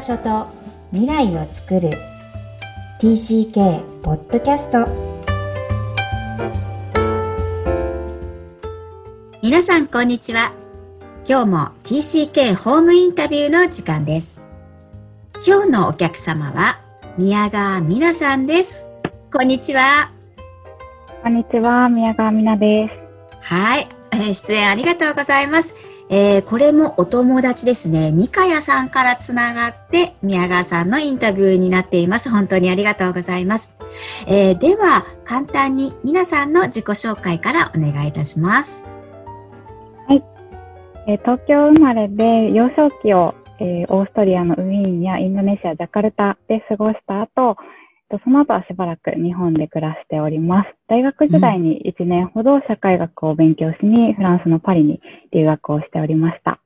場所と未来を作る。TCK ポッドキャスト皆さんこんにちは。今日も TCK ホームインタビューの時間です。今日のお客様は宮川美奈さんです。こんにちは。こんにちは宮川美奈です。はい、えー、出演ありがとうございますえー、これもお友達ですね。ニカヤさんからつながって、宮川さんのインタビューになっています。本当にありがとうございます。えー、では、簡単に皆さんの自己紹介からお願いいたします。はい。えー、東京生まれで幼少期を、え、オーストリアのウィーンやインドネシア、ジャカルタで過ごした後、その後はしばらく日本で暮らしております。大学時代に1年ほど社会学を勉強しにフランスのパリに留学をしておりました。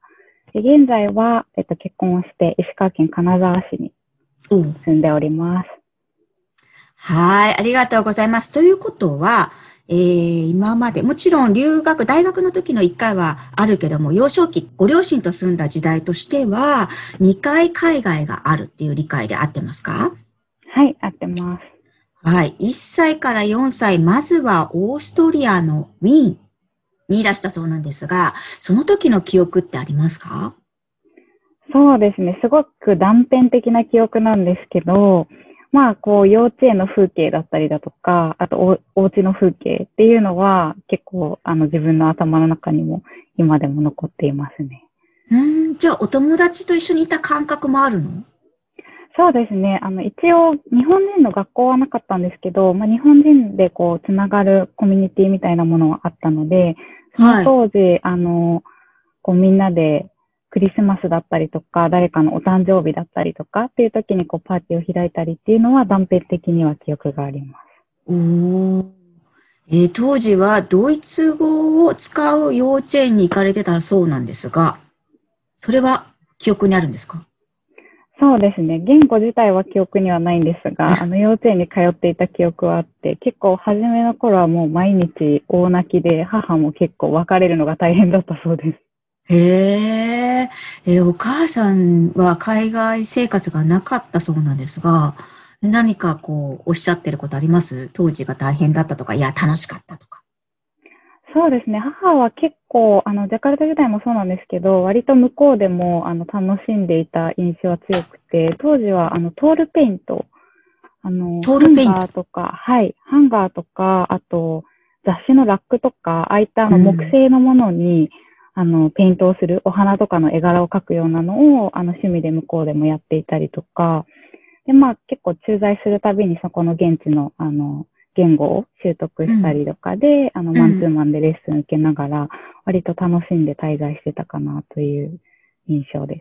で現在は、えっと、結婚をして石川県金沢市に住んでおります。はい、ありがとうございます。ということは、えー、今まで、もちろん留学、大学の時の1回はあるけども、幼少期、ご両親と住んだ時代としては、2回海外があるっていう理解で合ってますか？はい、合ってます。はい。1歳から4歳、まずはオーストリアのウィーンにいらしたそうなんですが、その時の記憶ってありますか？そうですね。すごく断片的な記憶なんですけど、まあ、こう、幼稚園の風景だったりだとか、あとお、お家の風景っていうのは、結構、あの、自分の頭の中にも、今でも残っていますね。うん、じゃあ、お友達と一緒にいた感覚もあるの？そうですね。あの、一応、日本人の学校はなかったんですけど、まあ、日本人でこう、つながるコミュニティみたいなものはあったので、その当時、はい、あの、こう、みんなでクリスマスだったりとか、誰かのお誕生日だったりとかっていう時にこう、パーティーを開いたりっていうのは断片的には記憶があります。おえー、当時はドイツ語を使う幼稚園に行かれてたそうなんですが、それは記憶にあるんですか？そうですね。言語自体は記憶にはないんですが、あの、幼稚園に通っていた記憶はあって、結構初めの頃はもう毎日大泣きで、母も結構別れるのが大変だったそうです。へえ、お母さんは海外生活がなかったそうなんですが、何かこう、おっしゃってることあります？当時が大変だったとか、いや、楽しかったとか。そうですね。母は結構、あの、ジャカルタ時代もそうなんですけど、割と向こうでも、あの、楽しんでいた印象は強くて、当時は、あの、トールペイント、あの、トールペイント？ハンガーとか、はい、ハンガーとか、あと、雑誌のラックとか、ああいったあの木製のものに、うん、あの、ペイントをする、お花とかの絵柄を描くようなのを、あの、趣味で向こうでもやっていたりとか、で、まあ、結構駐在するたびにそこの現地の、あの、言語を習得したりとかで、うん、あの、マンツーマンでレッスン受けながら、割と楽しんで滞在してたかなという印象です。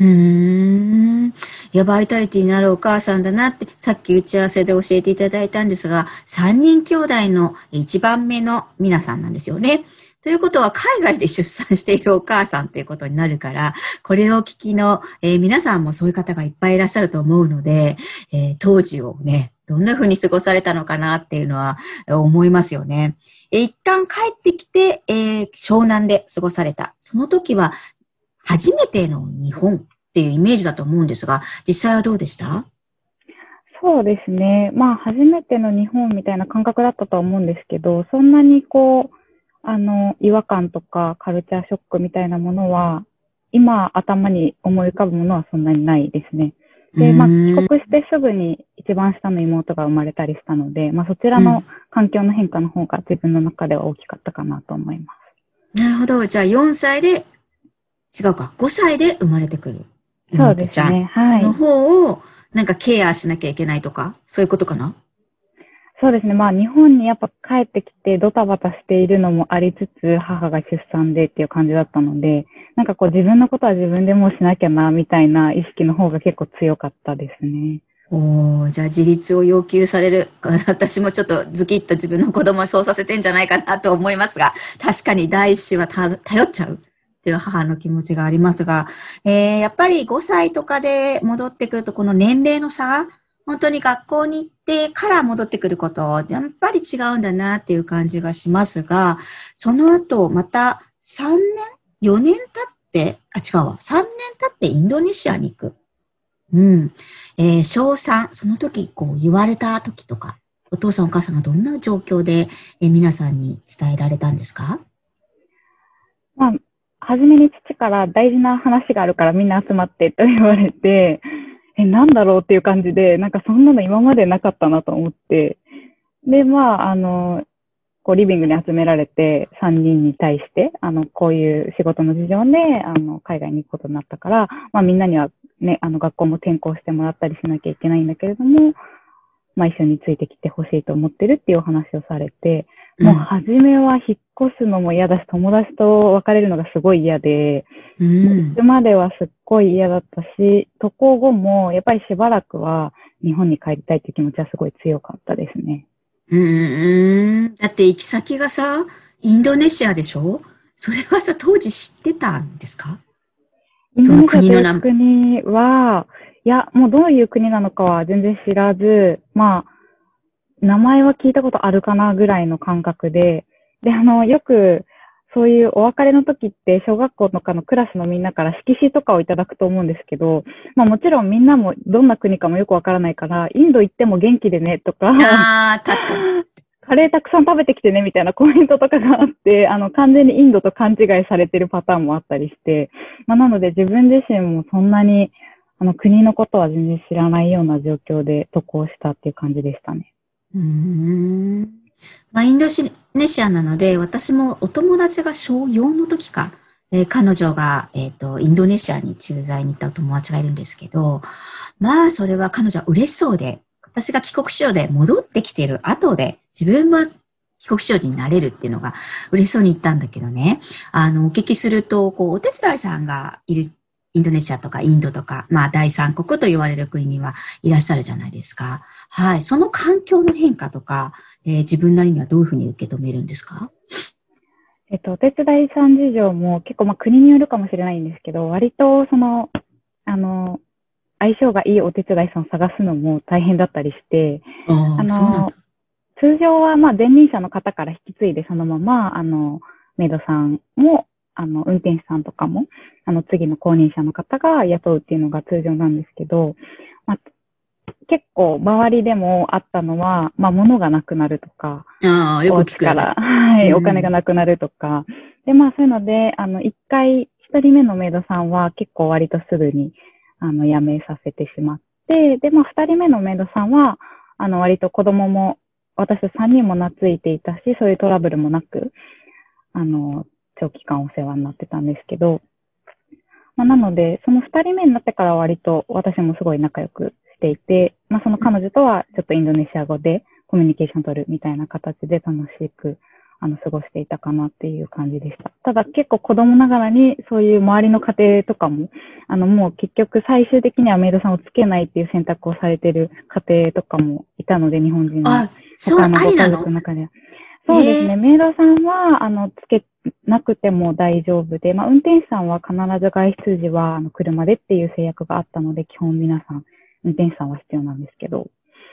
うーん。いや、バイタリティになるお母さんだなって、さっき打ち合わせで教えていただいたんですが、3人兄弟の一番目の皆さんなんですよね。ということは、海外で出産しているお母さんということになるから、これを聞きの、えー、皆さんもそういう方がいっぱいいらっしゃると思うので、えー、当時をね、どんな風に過ごされたのかなっていうのは思いますよね。え、一旦帰ってきて、えー、湘南で過ごされた。その時は、初めての日本っていうイメージだと思うんですが、実際はどうでした？そうですね。まあ、初めての日本みたいな感覚だったと思うんですけど、そんなにこう、あの、違和感とかカルチャーショックみたいなものは、今頭に思い浮かぶものはそんなにないですね。で、まあ、帰国してすぐに一番下の妹が生まれたりしたので、まあ、そちらの環境の変化の方が自分の中では大きかったかなと思います。なるほど。じゃあ4歳で、違うか、5歳で生まれてくる。そうですね。はい。の方を、なんかケアしなきゃいけないとか、そういうことかな？そうですね。まあ日本にやっぱ帰ってきてドタバタしているのもありつつ、母が出産でっていう感じだったので、なんかこう自分のことは自分でもしなきゃな、みたいな意識の方が結構強かったですね。おじゃあ自立を要求される。私もちょっとズキッと自分の子供をそうさせてんじゃないかなと思いますが、確かに第一子は頼っちゃうっていう母の気持ちがありますが、えー、やっぱり5歳とかで戻ってくるとこの年齢の差本当に学校に行ってから戻ってくること、やっぱり違うんだなっていう感じがしますが、その後また3年、4年経って、あ、違うわ、3年経ってインドネシアに行く。うん。えー、小3、その時、こう、言われた時とか、お父さんお母さんがどんな状況で、えー、皆さんに伝えられたんですか？まあ、初めに父から大事な話があるからみんな集まってと言われて、え、なんだろうっていう感じで、なんかそんなの今までなかったなと思って、で、まあ、あの、こう、リビングに集められて、3人に対して、あの、こういう仕事の事情で、あの、海外に行くことになったから、まあ、みんなにはね、あの、学校も転校してもらったりしなきゃいけないんだけれども、まあ、一緒についてきてほしいと思ってるっていうお話をされて、もう初めは引っ越すのも嫌だし、友達と別れるのがすごい嫌で、うん、いつまではすっごい嫌だったし、渡航後もやっぱりしばらくは日本に帰りたいっていう気持ちはすごい強かったですね。うん。だって行き先がさ、インドネシアでしょ？それはさ、当時知ってたんですか？その国の名前。国は、いや、もうどういう国なのかは全然知らず、まあ、名前は聞いたことあるかなぐらいの感覚で、で、あの、よく、そういうお別れの時って小学校とかのクラスのみんなから色紙とかをいただくと思うんですけど、まあもちろんみんなもどんな国かもよくわからないから、インド行っても元気でねとか、ああ、確かに。カレーたくさん食べてきてねみたいなコメントとかがあって、あの完全にインドと勘違いされてるパターンもあったりして、まあなので自分自身もそんなにあの国のことは全然知らないような状況で渡航したっていう感じでしたね。うん。まあ、インドネシアなので、私もお友達が小4の時か、えー、彼女が、え、ー、と、インドネシアに駐在に行ったお友達がいるんですけど、まあ、それは彼女は嬉しそうで、私が帰国子女で戻ってきてる後で、自分も帰国子女になれるっていうのが嬉しそうに言ったんだけどね、あの、お聞きすると、こう、お手伝いさんがいるインドネシアとかインドとか、まあ第三国と言われる国にはいらっしゃるじゃないですか。はい。その環境の変化とか、えー、自分なりにはどういうふうに受け止めるんですか？えっと、お手伝いさん事情も結構まあ国によるかもしれないんですけど、割とその、あの、相性がいいお手伝いさんを探すのも大変だったりして、あの、通常はまあ前任者の方から引き継いでそのまま、あの、メイドさんもあの、運転手さんとかも、あの、次の後任者の方が雇うっていうのが通常なんですけど、まあ、結構周りでもあったのは、まあ、物がなくなるとか、ああ、よく聞く、から、はい、お金がなくなるとか、で、まあ、そういうので、あの、一回、一人目のメイドさんは結構割とすぐに、あの、辞めさせてしまって、で、まあ、二人目のメイドさんは、あの、割と子供も、私三人も懐いていたし、そういうトラブルもなく、あの、長期間お世話になってたんですけど、まあ、なので、その二人目になってから割と私もすごい仲良くしていて、まあ、その彼女とはちょっとインドネシア語でコミュニケーション取るみたいな形で楽しくあの過ごしていたかなっていう感じでした。ただ結構子供ながらにそういう周りの家庭とかも、あのもう結局最終的にはメイドさんをつけないっていう選択をされてる家庭とかもいたので、日本人の他のご家族の中では。そうですね。メイドさんは、あの、つけなくても大丈夫で、まあ、運転手さんは必ず外出時は、あの、車でっていう制約があったので、基本皆さん、運転手さんは必要なんですけど。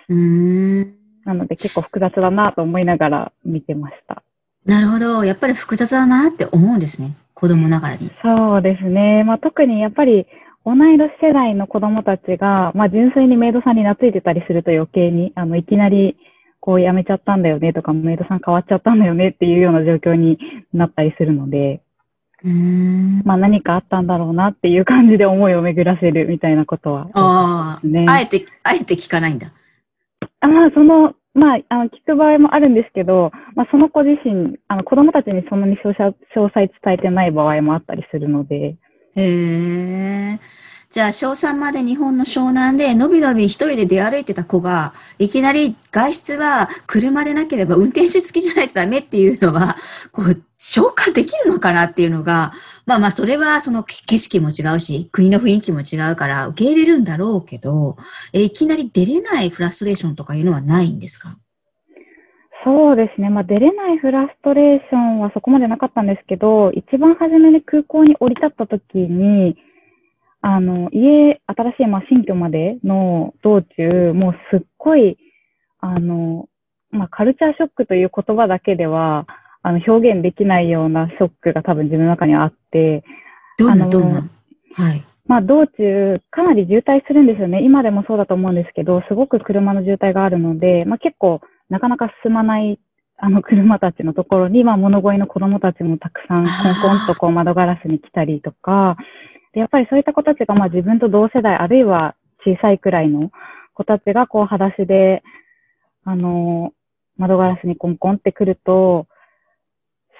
うん。なので結構複雑だなと思いながら見てました。なるほど。やっぱり複雑だなって思うんですね。子供ながらに。そうですね。まあ、特にやっぱり、同い年世代の子供たちが、まあ、純粋にメイドさんに懐いてたりすると余計に、あの、いきなり、こう辞めちゃったんだよねとか、メイドさん変わっちゃったんだよねっていうような状況になったりするので、うんまあ何かあったんだろうなっていう感じで思いを巡らせるみたいなことは、ああ、ね。あえて、あえて聞かないんだ。あまあその、まあ、あの、聞く場合もあるんですけど、まあその子自身、あの子供たちにそんなに詳細伝えてない場合もあったりするので。へえ。じゃあ、小3まで日本の湘南で、のびのび一人で出歩いてた子が、いきなり外出は車でなければ運転手付きじゃないとダメっていうのは、こう、消化できるのかなっていうのが、まあまあ、それはその景色も違うし、国の雰囲気も違うから受け入れるんだろうけど、えいきなり出れないフラストレーションとかいうのはないんですか？そうですね。まあ、出れないフラストレーションはそこまでなかったんですけど、一番初めに空港に降り立った時に、あの、家、新しい、まあ、新居までの道中、もうすっごい、あの、まあ、カルチャーショックという言葉だけでは、あの、表現できないようなショックが多分自分の中にあって、どんな、どんな？はい。まあ、道中、かなり渋滞するんですよね。今でもそうだと思うんですけど、すごく車の渋滞があるので、まあ、結構、なかなか進まないあの車たちのところに、まあ、物乞いの子供たちもたくさんコンコンとこう窓ガラスに来たりとか、でやっぱりそういった子たちがまあ自分と同世代、あるいは小さいくらいの子たちがこう裸足で、あの、窓ガラスにコンコンって来ると、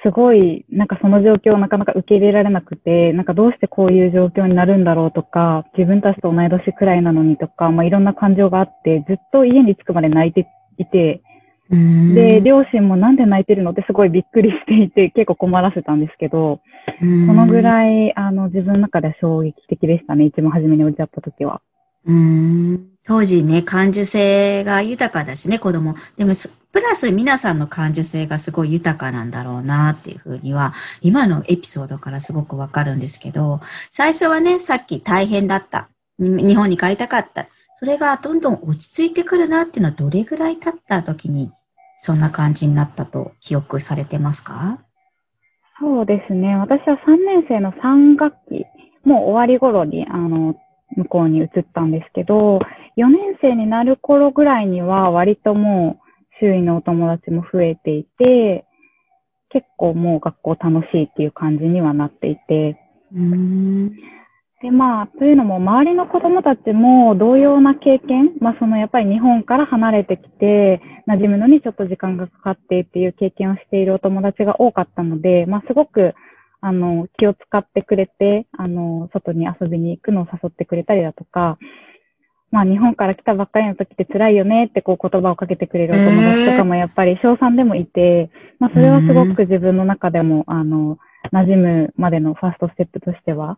すごい、なんかその状況をなかなか受け入れられなくて、なんかどうしてこういう状況になるんだろうとか、自分たちと同い年くらいなのにとか、まあいろんな感情があって、ずっと家に着くまで泣いていて、で、両親もなんで泣いてるのってすごいびっくりしていて、結構困らせたんですけど、そのぐらい、あの、自分の中では衝撃的でしたね。一番初めに降りちゃった時は。うん当時ね、感受性が豊かだしね、子供。でも、プラス皆さんの感受性がすごい豊かなんだろうなっていうふうには、今のエピソードからすごくわかるんですけど、最初はね、さっき大変だった。日本に帰りたかった。それがどんどん落ち着いてくるなっていうのはどれぐらい経った時にそんな感じになったと記憶されてますか？そうですね。私は3年生の3学期、もう終わり頃に、あの、向こうに移ったんですけど、4年生になる頃ぐらいには割ともう周囲のお友達も増えていて、結構もう学校楽しいっていう感じにはなっていて、うんで、まあ、というのも、周りの子供たちも同様な経験、まあ、そのやっぱり日本から離れてきて、馴染むのにちょっと時間がかかってっていう経験をしているお友達が多かったので、まあ、すごく、あの、気を使ってくれて、あの、外に遊びに行くのを誘ってくれたりだとか、まあ、日本から来たばっかりの時って辛いよねってこう言葉をかけてくれるお友達とかもやっぱり小3でもいて、まあ、それはすごく自分の中でも、あの、馴染むまでのファーストステップとしては、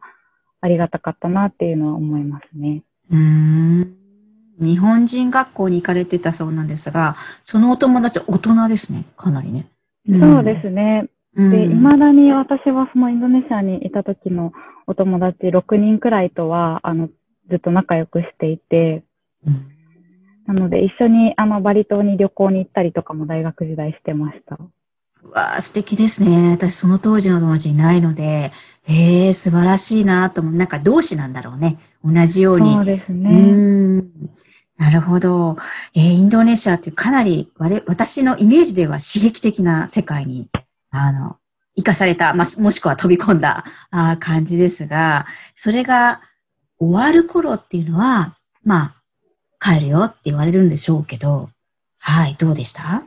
ありがたかったなっていうのは思いますね。うん。日本人学校に行かれてたそうなんですが、そのお友達大人ですね、かなりね。そうですね。で、未だに私はそのインドネシアにいた時のお友達6人くらいとは、あの、ずっと仲良くしていて、うん、なので一緒にあのバリ島に旅行に行ったりとかも大学時代してました。わあ、素敵ですね。私その当時の友達いないので、へえ、素晴らしいなと思う。なんか同志なんだろうね。同じように。そうですね。うんなるほど。えー、インドネシアってかなり私のイメージでは刺激的な世界に、あの、生かされた、まあ、もしくは飛び込んだあ感じですが、それが終わる頃っていうのは、まあ、帰るよって言われるんでしょうけど、はい、どうでした？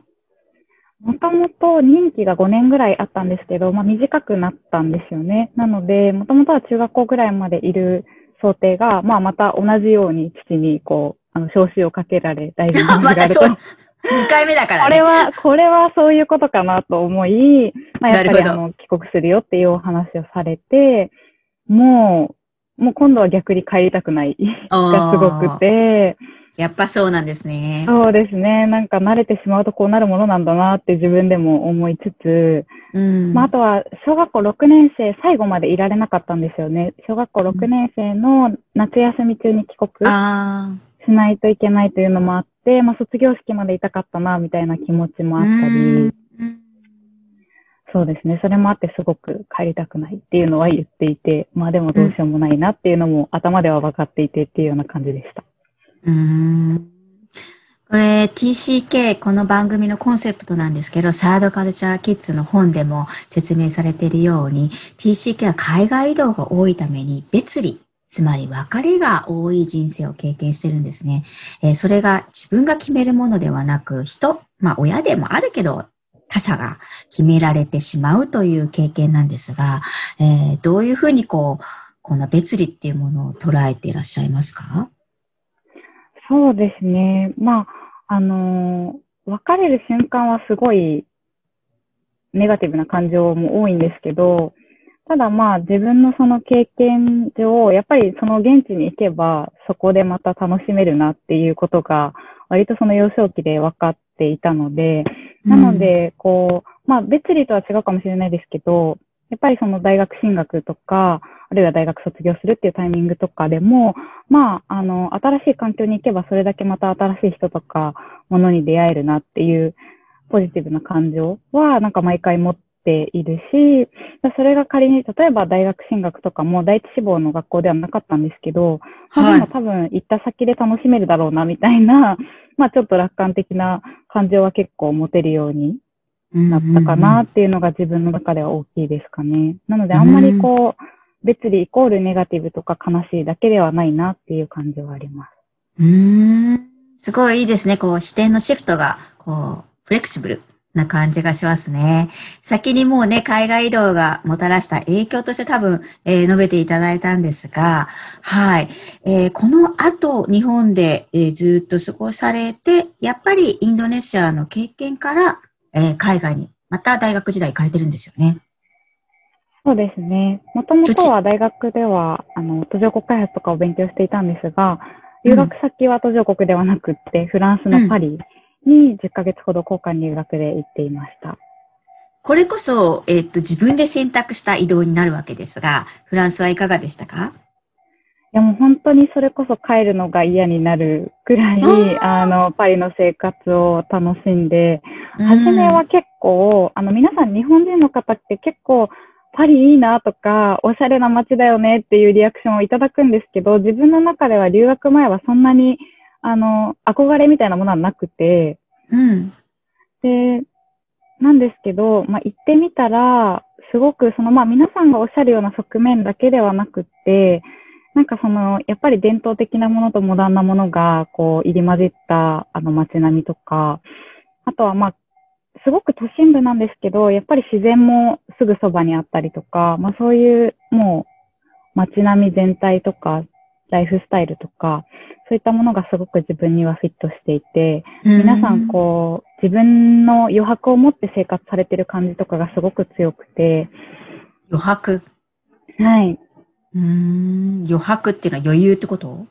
もともと任期が5年ぐらいあったんですけど、まあ短くなったんですよね。なので、もともとは中学校ぐらいまでいる想定が、まあまた同じように父にこう、あの、招集をかけられ、大事に また2回目だから、ね、これは、これはそういうことかなと思い、まあやっぱりあの、帰国するよっていうお話をされて、もう、もう今度は逆に帰りたくない。がすごくて、やっぱそうなんですね。そうですね。なんか慣れてしまうとこうなるものなんだなって自分でも思いつつ、うん、まあ、あとは小学校6年生最後までいられなかったんですよね。小学校6年生の夏休み中に帰国しないといけないというのもあって、まあ、卒業式までいたかったなみたいな気持ちもあったり、そうですね。それもあってすごく帰りたくないっていうのは言っていて、まあでもどうしようもないなっていうのも頭では分かっていてっていうような感じでした。うん。これ TCK この番組のコンセプトなんですけど、サードカルチャーキッズの本でも説明されているように、TCK は海外移動が多いために別離、つまり別れが多い人生を経験してるんですね。えー、それが自分が決めるものではなく、人、まあ親でもあるけど、他者が決められてしまうという経験なんですが、えー、どういうふうにこう、この別離っていうものを捉えていらっしゃいますか？そうですね。まあ、あのー、別れる瞬間はすごいネガティブな感情も多いんですけど、ただまあ自分のその経験上、やっぱりその現地に行けばそこでまた楽しめるなっていうことが割とその幼少期で分かっていたので、なので、こう、まあ別離とは違うかもしれないですけど、やっぱりその大学進学とか、あるいは大学卒業するっていうタイミングとかでも、まあ、あの、新しい環境に行けばそれだけまた新しい人とか、ものに出会えるなっていうポジティブな感情は、なんか毎回持っっているし、それが仮に、例えば大学進学とかも第一志望の学校ではなかったんですけど、まあ、でも多分行った先で楽しめるだろうな、みたいな、まあちょっと楽観的な感情は結構持てるようになったかなっていうのが自分の中では大きいですかね。なのであんまりこう、別にイコールネガティブとか悲しいだけではないなっていう感じはあります。うん。すごいいいですね。こう視点のシフトが、こう、フレキシブルな感じがしますね。先にもうね、海外移動がもたらした影響として多分、えー、述べていただいたんですが、はい。えー、この後、日本で、えー、ずっと過ごされて、やっぱりインドネシアの経験から、えー、海外に、また大学時代行かれてるんですよね。そうですね。もともとは大学では、あの、途上国開発とかを勉強していたんですが、留学先は途上国ではなくって、うん、フランスのパリに10ヶ月ほど交換留学で行っていました。これこそ、えっ、と、自分で選択した移動になるわけですが、フランスはいかがでしたか？いやもう本当にそれこそ帰るのが嫌になるくらい、あの、パリの生活を楽しんで、初めは結構、あの、皆さん日本人の方って結構、パリいいなとか、おしゃれな街だよねっていうリアクションをいただくんですけど、自分の中では留学前はそんなに、あの、憧れみたいなものはなくて、うん。で、なんですけど、まあ、行ってみたら、すごくその、まあ、皆さんがおっしゃるような側面だけではなくって、なんかその、やっぱり伝統的なものとモダンなものが、こう、入り混じった、あの、街並みとか、あとはまあ、すごく都心部なんですけど、やっぱり自然もすぐそばにあったりとか、まあそういう、もう、街並み全体とか、ライフスタイルとか、そういったものがすごく自分にはフィットしていて、皆さんこう、自分の余白を持って生活されてる感じとかがすごく強くて。余白？はい。うん、余白っていうのは余裕ってこと？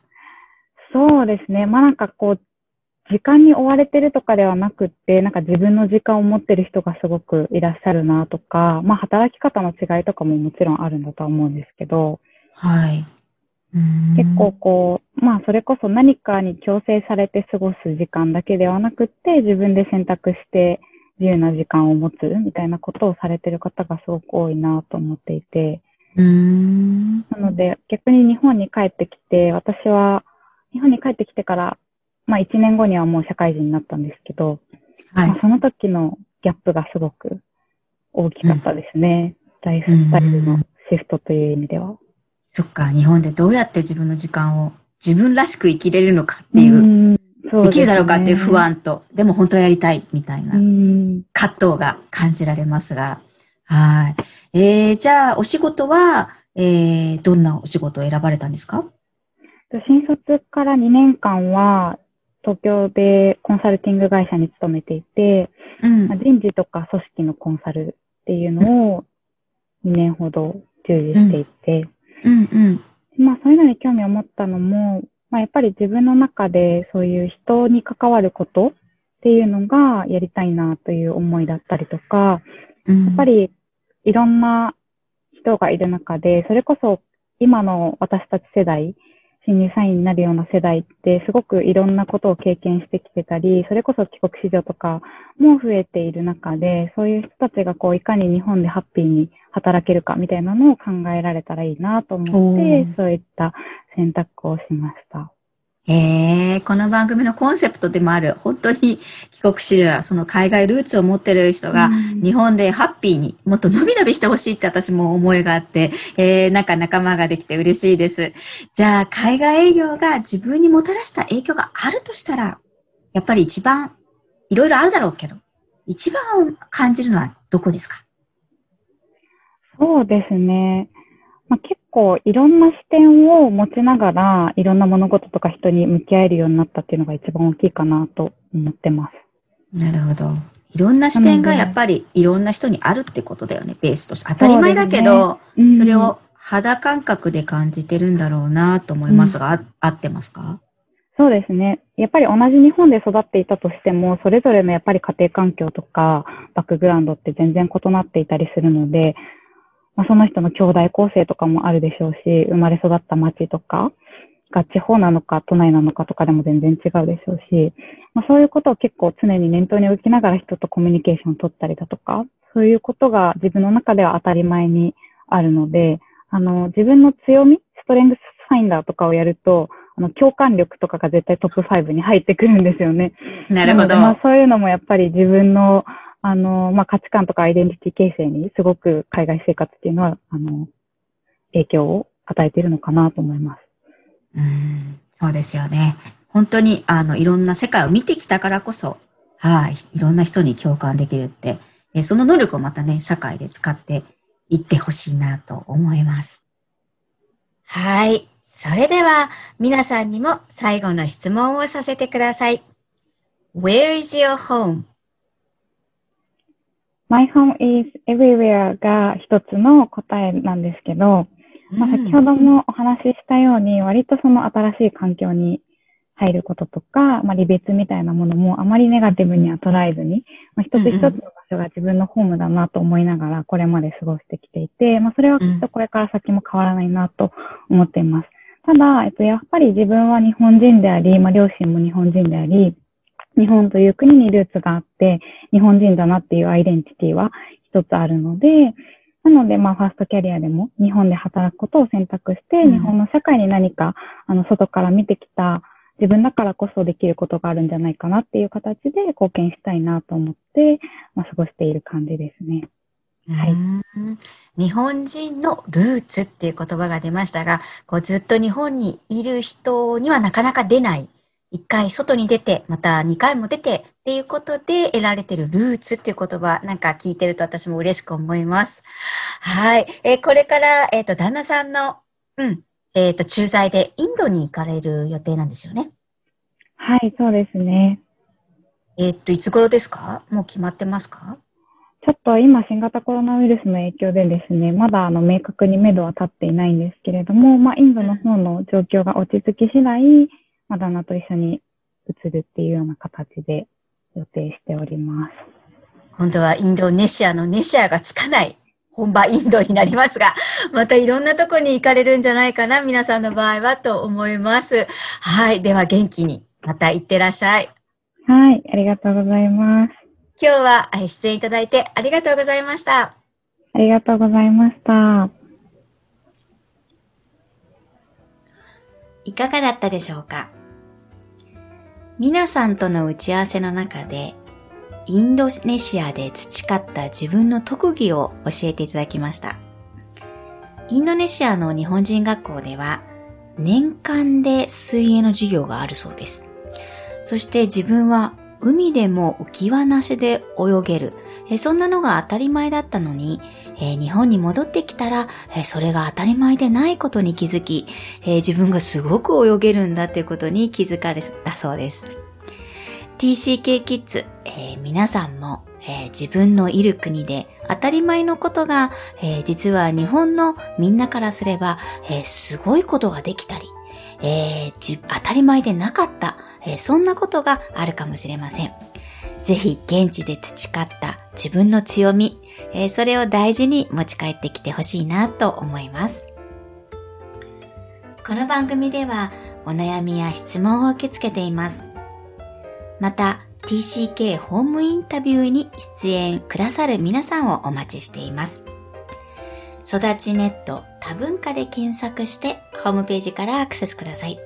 そうですね。まあなんかこう、時間に追われてるとかではなくって、なんか自分の時間を持ってる人がすごくいらっしゃるなとか、まあ働き方の違いとかももちろんあるんだとは思うんですけど、はい。結構こう、まあそれこそ何かに強制されて過ごす時間だけではなくって、自分で選択して自由な時間を持つみたいなことをされてる方がすごく多いなと思っていて、うん。なので、逆に日本に帰ってきて、私は、日本に帰ってきてから、まあ1年後にはもう社会人になったんですけど、はい、まあ、その時のギャップがすごく大きかったですね。うん、ライフスタイルのシフトという意味では。そっか、日本でどうやって自分の時間を自分らしく生きれるのかっていう、うできるだろうかっていう不安と、でも本当はやりたいみたいな葛藤が感じられますが、はい。えー、じゃあ、お仕事は、えー、どんなお仕事を選ばれたんですか？新卒から2年間は、東京でコンサルティング会社に勤めていて、うん、人事とか組織のコンサルっていうのを2年ほど従事していて、うんうん。まあそういうのに興味を持ったのも、まあやっぱり自分の中でそういう人に関わることっていうのがやりたいなという思いだったりとか、やっぱりいろんな人がいる中で、それこそ今の私たち世代、新入社員になるような世代ってすごくいろんなことを経験してきてたり、それこそ帰国子女とかも増えている中で、そういう人たちがこういかに日本でハッピーに働けるかみたいなのを考えられたらいいなと思って、そういった選択をしました。へえ、この番組のコンセプトでもある、本当に帰国子女やその海外ルーツを持ってる人が、日本でハッピーにもっと伸び伸びしてほしいって私も思いがあって、えー、なんか仲間ができて嬉しいです。じゃあ、海外営業が自分にもたらした影響があるとしたら、やっぱり一番、いろいろあるだろうけど、一番感じるのはどこですか？そうですね。まあ、結構いろんな視点を持ちながら、いろんな物事とか人に向き合えるようになったっていうのが一番大きいかなと思ってます。なるほど。いろんな視点がやっぱりいろんな人にあるってことだよね、ベースとして。当たり前だけど、そ、ねうん、それを肌感覚で感じてるんだろうなと思いますが、うん、合ってますか？そうですね。やっぱり同じ日本で育っていたとしても、それぞれのやっぱり家庭環境とかバックグラウンドって全然異なっていたりするので、まあ、その人の兄弟構成とかもあるでしょうし、生まれ育った町とか、が地方なのか都内なのかとかでも全然違うでしょうし、まあ、そういうことを結構常に念頭に置きながら人とコミュニケーションを取ったりだとか、そういうことが自分の中では当たり前にあるので、あの、自分の強み、ストレングスファインダーとかをやると、あの、共感力とかが絶対トップ5に入ってくるんですよね。なるほど。まあ、そういうのもやっぱり自分の、あの、まあ、価値観とかアイデンティティ形成にすごく海外生活っていうのは、あの、影響を与えているのかなと思います。うん、そうですよね。本当に、あの、いろんな世界を見てきたからこそ、はい、いろんな人に共感できるって、えその能力をまたね、社会で使っていってほしいなと思います。はい。それでは、皆さんにも最後の質問をさせてください。Where is your home? home?My home is everywhere が一つの答えなんですけど、まあ、先ほどもお話ししたように、割とその新しい環境に入ることとか、まあ、離別みたいなものもあまりネガティブには捉えずに、まあ、一つ一つの場所が自分のホームだなと思いながら、これまで過ごしてきていて、まあ、それはきっとこれから先も変わらないなと思っています。ただ、えっと、やっぱり自分は日本人であり、まあ、両親も日本人であり、日本という国にルーツがあって、日本人だなっていうアイデンティティは一つあるので、なので、まあ、ファーストキャリアでも日本で働くことを選択して、うん、日本の社会に何か、あの、外から見てきた自分だからこそできることがあるんじゃないかなっていう形で貢献したいなと思って、まあ、過ごしている感じですね。はい。日本人のルーツっていう言葉が出ましたが、こうずっと日本にいる人にはなかなか出ない一回外に出て、また二回も出てっていうことで得られてるルーツっていう言葉なんか聞いてると私も嬉しく思います。はい。えー、これから、えっ、ー、と、旦那さんの、うん、えっ、ー、と、駐在でインドに行かれる予定なんですよね？はい、そうですね。えっ、と、いつ頃ですか？もう決まってますか？ちょっと今、新型コロナウイルスの影響でですね、まだあの明確に目処は立っていないんですけれども、まあ、インドの方の状況が落ち着き次第、まあ、旦那と一緒に移るっていうような形で予定しております。今度はインドネシアのネシアがつかない本場インドになりますが、またいろんなとこに行かれるんじゃないかな、皆さんの場合はと思います。はい。では元気にまた行ってらっしゃい。はい。ありがとうございます。今日は出演いただいてありがとうございました。ありがとうございました。いかがだったでしょうか？皆さんとの打ち合わせの中で、インドネシアで培った自分の特技を教えていただきました。インドネシアの日本人学校では、年間で水泳の授業があるそうです。そして自分は海でも浮き輪なしで泳げる。えそんなのが当たり前だったのに、え日本に戻ってきたら、えそれが当たり前でないことに気づき、え自分がすごく泳げるんだということに気づかれたそうです。TCK キッズ、え、皆さんも、え、自分のいる国で当たり前のことが、え、実は日本のみんなからすれば、えすごいことができたり、え当たり前でなかった、えそんなことがあるかもしれません。ぜひ現地で培った自分の強み、えー、それを大事に持ち帰ってきてほしいなと思います。この番組ではお悩みや質問を受け付けています。また TCK ホームインタビューに出演くださる皆さんをお待ちしています。育ちネット多文化で検索してホームページからアクセスください。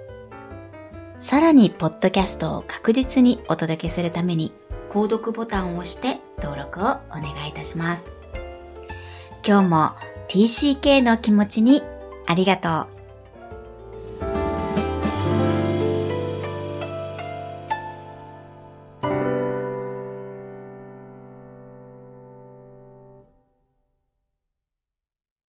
さらに、ポッドキャストを確実にお届けするために、購読ボタンを押して登録をお願いいたします。今日も TCK の気持ちにありがとう。